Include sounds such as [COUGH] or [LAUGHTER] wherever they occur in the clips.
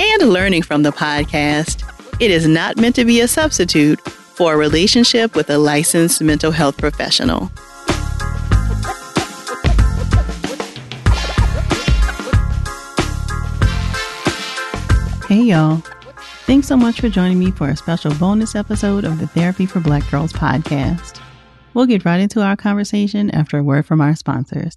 and learning from the podcast, it is not meant to be a substitute for a relationship with a licensed mental health professional. Hey, y'all. Thanks so much for joining me for a special bonus episode of the Therapy for Black Girls podcast. We'll get right into our conversation after a word from our sponsors.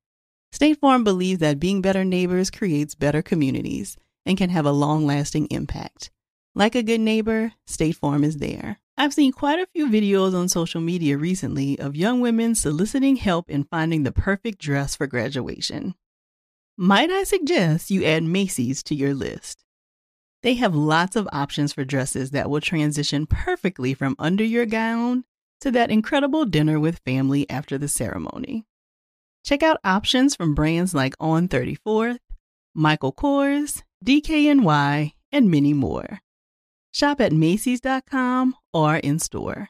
State Farm believes that being better neighbors creates better communities and can have a long lasting impact. Like a good neighbor, State Farm is there. I've seen quite a few videos on social media recently of young women soliciting help in finding the perfect dress for graduation. Might I suggest you add Macy's to your list? They have lots of options for dresses that will transition perfectly from under your gown to that incredible dinner with family after the ceremony. Check out options from brands like On 34th, Michael Kors, DKNY, and many more. Shop at Macy's.com or in store.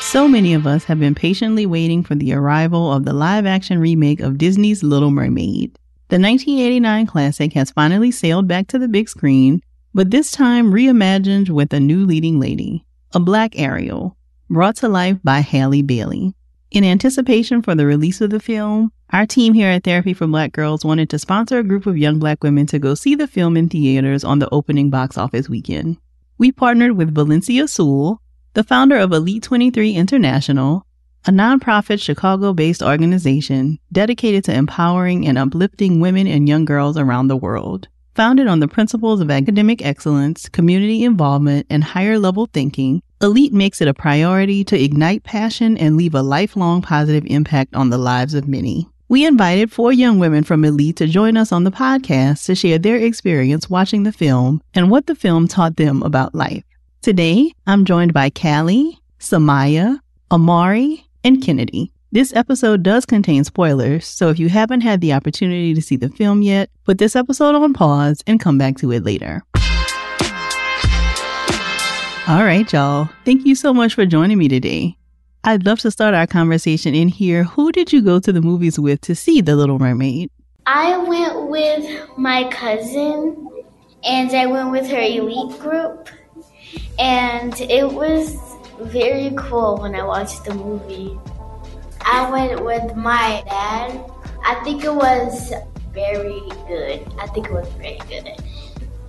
So many of us have been patiently waiting for the arrival of the live action remake of Disney's Little Mermaid. The 1989 classic has finally sailed back to the big screen, but this time reimagined with a new leading lady, a black Ariel, brought to life by Halle Bailey. In anticipation for the release of the film, our team here at Therapy for Black Girls wanted to sponsor a group of young black women to go see the film in theaters on the opening box office weekend. We partnered with Valencia Seuell, the founder of Elite 23 International, a nonprofit Chicago based organization dedicated to empowering and uplifting women and young girls around the world. Founded on the principles of academic excellence, community involvement, and higher level thinking, Elite makes it a priority to ignite passion and leave a lifelong positive impact on the lives of many. We invited four young women from Elite to join us on the podcast to share their experience watching the film and what the film taught them about life. Today, I'm joined by Caleigh, Sa'Mya, Ameri, and Kennedee. This episode does contain spoilers, so if you haven't had the opportunity to see the film yet, put this episode on pause and come back to it later. All right, y'all. Thank you so much for joining me today. I'd love to start our conversation in here. Who did you go to the movies with to see The Little Mermaid? I went with my cousin, and I went with her elite group and it was very cool when I watched the movie. I went with my dad. I think it was very good. I think it was very good.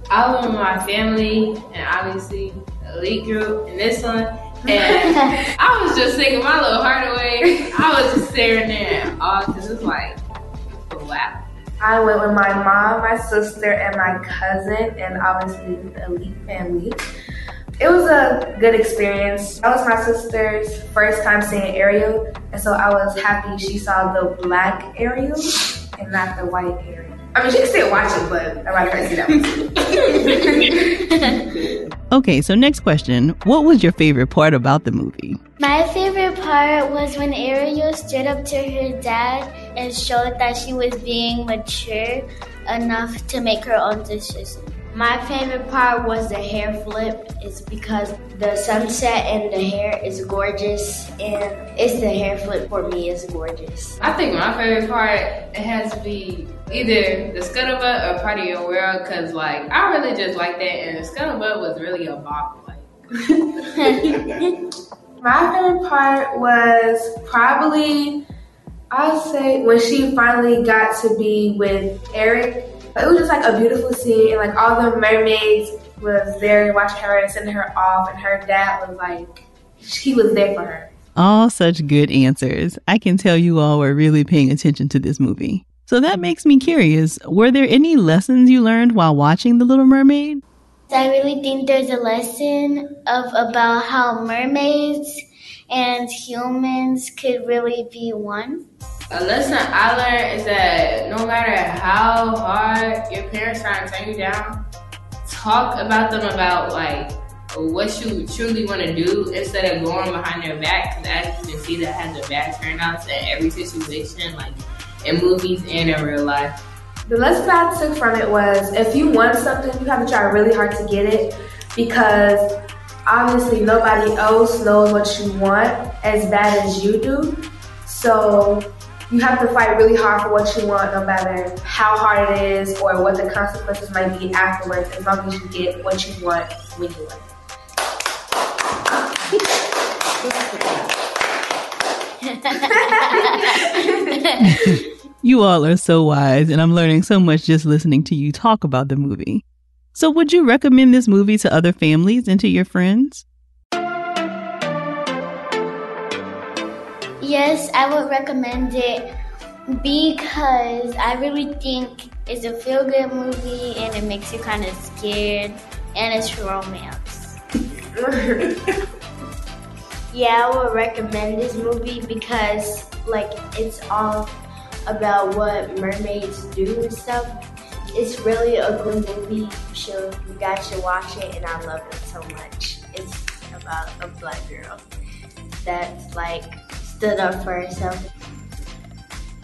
I went with my family and obviously the elite group and this one. [LAUGHS] And I was just singing my little heart away. I was just staring there all because it's like, wow. I went with my mom, my sister, and my cousin, and obviously the elite family. It was a good experience. That was my sister's first time seeing Ariel, and so I was happy she saw the black Ariel and not the white Ariel. I mean, she can still watch it, but I'd rather her see that one. [LAUGHS] okay, so next question. What was your favorite part about the movie? My favorite part was when Ariel stood up to her dad and showed that she was being mature enough to make her own decisions. My favorite part was the hair flip. It's because the sunset and the hair is gorgeous, and it's the hair flip for me is gorgeous. I think my favorite part it has to be either the scuttlebutt or part of your world, cause like I really just like that, and the scuttlebutt was really a bop. Like. [LAUGHS] My favorite part was probably, I'll say, when she finally got to be with Eric. It was just like a beautiful scene, and like all the mermaids was there watching her and sending her off, and her dad was like, he was there for her. All such good answers. I can tell you all were really paying attention to this movie. So that makes me curious were there any lessons you learned while watching The Little Mermaid? I really think there's a lesson of about how mermaids and humans could really be one. A lesson I learned is that no matter how hard your parents try to turn you down, talk about them about like what you truly want to do instead of going behind their back. Because as you can see, that has a bad turnouts in every situation, like in movies and in real life. The lesson I took from it was if you want something, you have to try really hard to get it because obviously nobody else knows what you want as bad as you do. So you have to fight really hard for what you want, no matter how hard it is or what the consequences might be afterwards, as long as you get what you want when you want. [LAUGHS] you all are so wise, and I'm learning so much just listening to you talk about the movie. So, would you recommend this movie to other families and to your friends? Yes, I would recommend it because I really think it's a feel good movie and it makes you kind of scared and it's romance. [LAUGHS] yeah, I would recommend this movie because like it's all about what mermaids do and stuff it's really a good movie. You should, you guys should watch it, and I love it so much. It's about a black girl that like stood up for herself.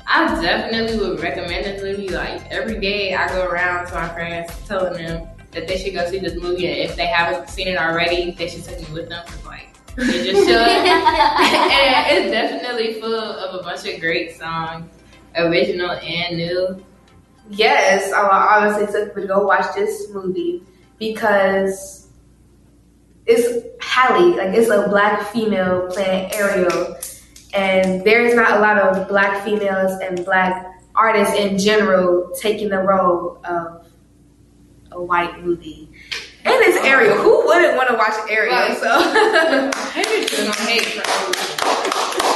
I definitely would recommend this movie. Like every day, I go around to my friends telling them that they should go see this movie, and if they haven't seen it already, they should take me with them. Cause like they just should. [LAUGHS] and it's definitely full of a bunch of great songs, original and new yes, I obviously took to go watch this movie because it's Halle, like it's a black female playing Ariel, and there's not a lot of black females and black artists in general taking the role of a white movie. And it's Ariel. Who wouldn't want to watch Ariel? Right. So [LAUGHS]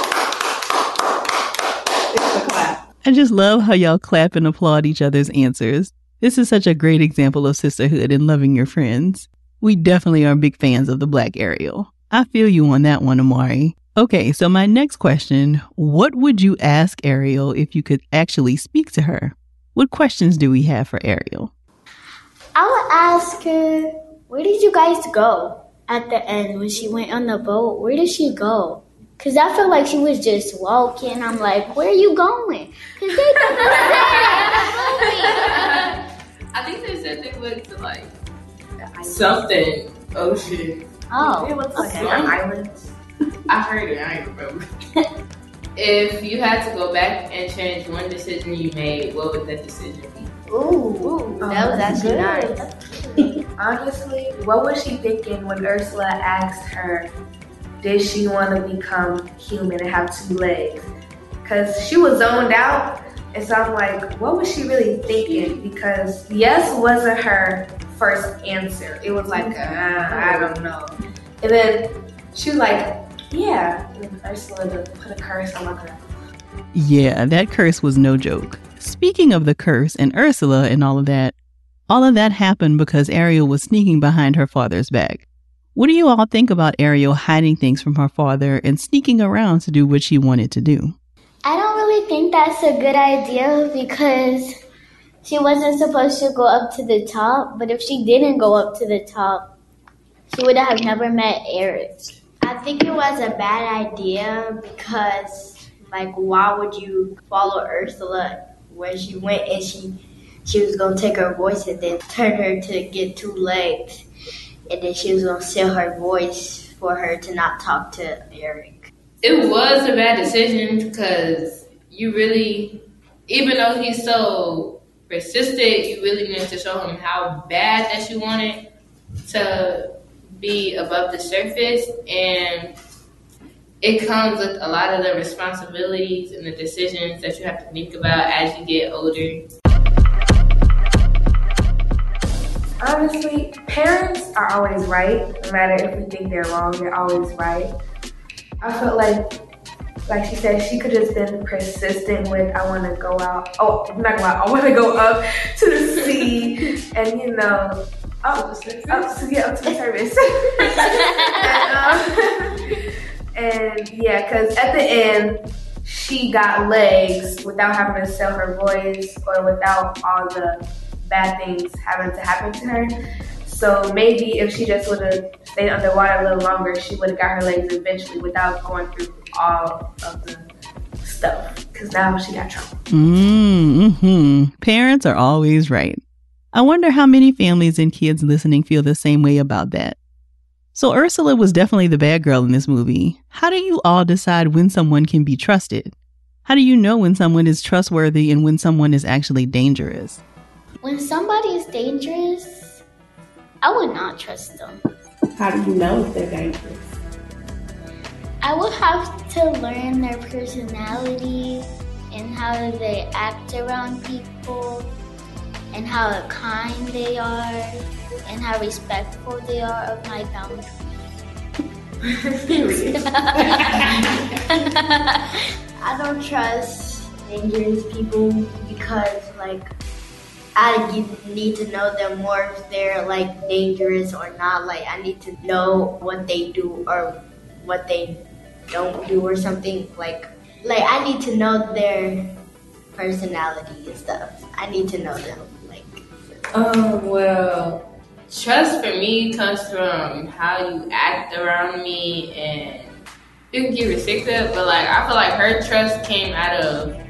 I just love how y'all clap and applaud each other's answers. This is such a great example of sisterhood and loving your friends. We definitely are big fans of the Black Ariel. I feel you on that one, Ameri. Okay, so my next question What would you ask Ariel if you could actually speak to her? What questions do we have for Ariel? I would ask her, Where did you guys go at the end when she went on the boat? Where did she go? Cause I felt like she was just walking. I'm like, where are you going? Cause they [LAUGHS] didn't I think they said they went to like something oh, ocean. Oh, it was like okay. islands. [LAUGHS] I heard it. I don't remember. [LAUGHS] if you had to go back and change one decision you made, what would that decision be? Ooh, Ooh oh, that was actually nice. Honestly, what was she thinking when Ursula asked her did she want to become human and have two legs? Because she was zoned out. And so I'm like, what was she really thinking? Because yes wasn't her first answer. It was like, uh, I don't know. And then she was like, yeah. And Ursula put a curse on my girl. Yeah, that curse was no joke. Speaking of the curse and Ursula and all of that, all of that happened because Ariel was sneaking behind her father's back. What do you all think about Ariel hiding things from her father and sneaking around to do what she wanted to do? I don't really think that's a good idea because she wasn't supposed to go up to the top, but if she didn't go up to the top, she would have never met Eric. I think it was a bad idea because, like, why would you follow Ursula where she went and she she was gonna take her voice and then turn her to get two legs, and then she was gonna sell her voice for her to not talk to Eric. It was a bad decision because you really, even though he's so persistent, you really need to show him how bad that you want it to be above the surface and it comes with a lot of the responsibilities and the decisions that you have to think about as you get older. Are always right. No matter if we think they're wrong, they're always right. I felt like, like she said, she could just been persistent with, I want to go out. Oh, I'm not going out. I want to go up [LAUGHS] to the sea and, you know, up, up to, yeah, up to the service. and, [LAUGHS] um, and yeah, because at the end, she got legs without having to sell her voice or without all the bad things having to happen to her. So maybe if she just would have stayed underwater a little longer, she would have got her legs eventually without going through all of the stuff. Because now she got trouble. Mm-hmm. Parents are always right. I wonder how many families and kids listening feel the same way about that. So Ursula was definitely the bad girl in this movie. How do you all decide when someone can be trusted? How do you know when someone is trustworthy and when someone is actually dangerous? When somebody is dangerous, I would not trust them. How do you know if they're dangerous? I would have to learn their personality and how they act around people and how kind they are and how respectful they are of my boundaries. [LAUGHS] [LAUGHS] I don't trust dangerous people because, like, I need to know them more if they're like dangerous or not. Like, I need to know what they do or what they don't do or something. Like, like I need to know their personality and stuff. I need to know them. Like, oh well, trust for me comes from how you act around me and you can it secret, but like I feel like her trust came out of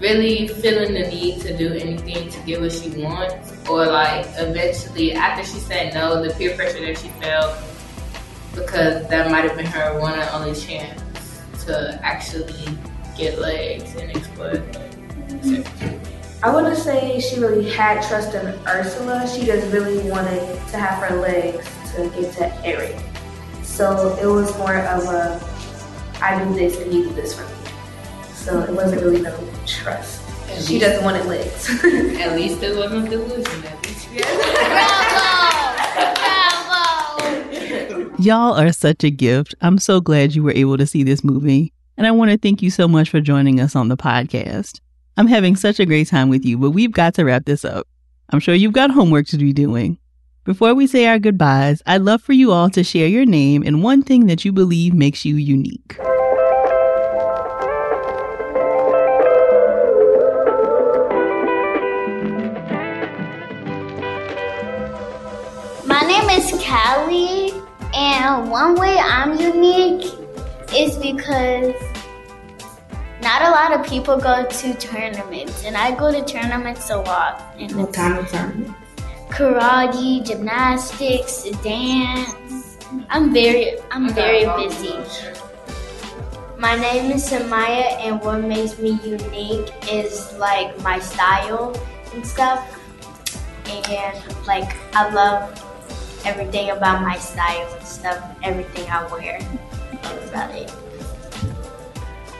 really feeling the need to do anything to get what she wants, or like eventually after she said no, the peer pressure that she felt because that might have been her one and only chance to actually get legs and explore. I wouldn't say she really had trust in Ursula. She just really wanted to have her legs to get to Eric. So it was more of a, I do this and you do this for me. So it wasn't really no trust. At she least- just wanted legs. [LAUGHS] at least it wasn't delusion. At least she [LAUGHS] bravo! Bravo! Y'all are such a gift. I'm so glad you were able to see this movie. And I want to thank you so much for joining us on the podcast. I'm having such a great time with you, but we've got to wrap this up. I'm sure you've got homework to be doing. Before we say our goodbyes, I'd love for you all to share your name and one thing that you believe makes you unique. Is and one way I'm unique is because not a lot of people go to tournaments, and I go to tournaments a lot. And What kind of tournament? karate, gymnastics, dance. I'm very, I'm very busy. My name is Sa'Mya, and what makes me unique is like my style and stuff. And like, I love everything about my style and stuff, everything I wear. That's about it.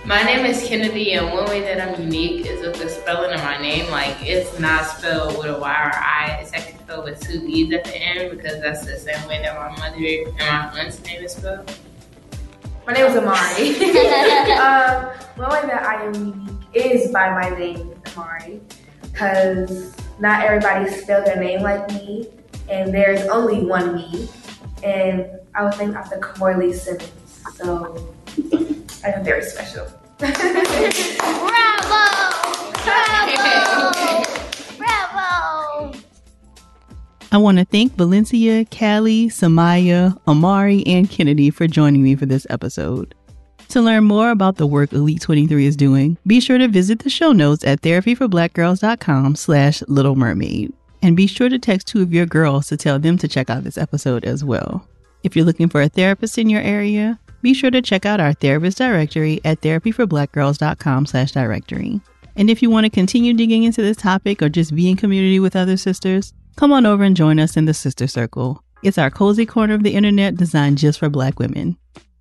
My name is Kennedee, and one way that I'm unique is with the spelling of my name. Like, it's not spelled with a Y or I. It's actually spelled with two E's at the end because that's the same way that my mother and my aunt's name is spelled. My name is Ameri. [LAUGHS] um, one way that I am unique is by my name, Ameri, because not everybody spells their name like me, and there's only one me, and I was named after Kimora Lee Simmons, so I'm very special. Bravo! Bravo! Bravo! I want to thank Valencia, Caleigh, Sa'Mya, Ameri, and Kennedee for joining me for this episode. To learn more about the work Elite 23 is doing, be sure to visit the show notes at therapyforblackgirls.com slash little mermaid. And be sure to text two of your girls to tell them to check out this episode as well. If you're looking for a therapist in your area, be sure to check out our therapist directory at therapyforblackgirls.com slash directory. And if you want to continue digging into this topic or just be in community with other sisters, come on over and join us in the Sister Circle. It's our cozy corner of the internet designed just for Black women.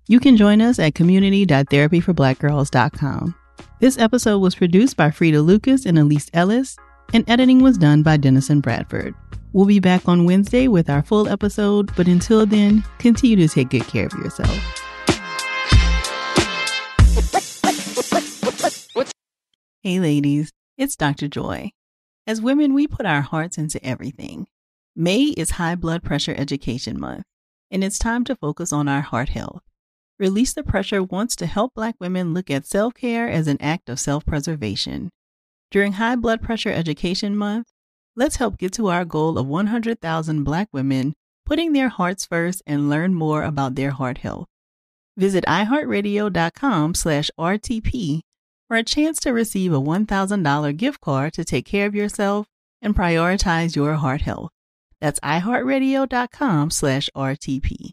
You can join us at community.therapyforblackgirls.com. This episode was produced by Fredia Lucas and Elise Ellis, and editing was done by Dennison Bradford. We'll be back on Wednesday with our full episode, but until then, continue to take good care of yourself. Hey, ladies, it's Dr. Joy. As women, we put our hearts into everything. May is High Blood Pressure Education Month, and it's time to focus on our heart health. Release the Pressure wants to help Black women look at self care as an act of self preservation. During High Blood Pressure Education Month, let's help get to our goal of 100,000 Black women putting their hearts first and learn more about their heart health. Visit iHeartRadio.com slash RTP for a chance to receive a $1,000 gift card to take care of yourself and prioritize your heart health. That's iHeartRadio.com slash RTP.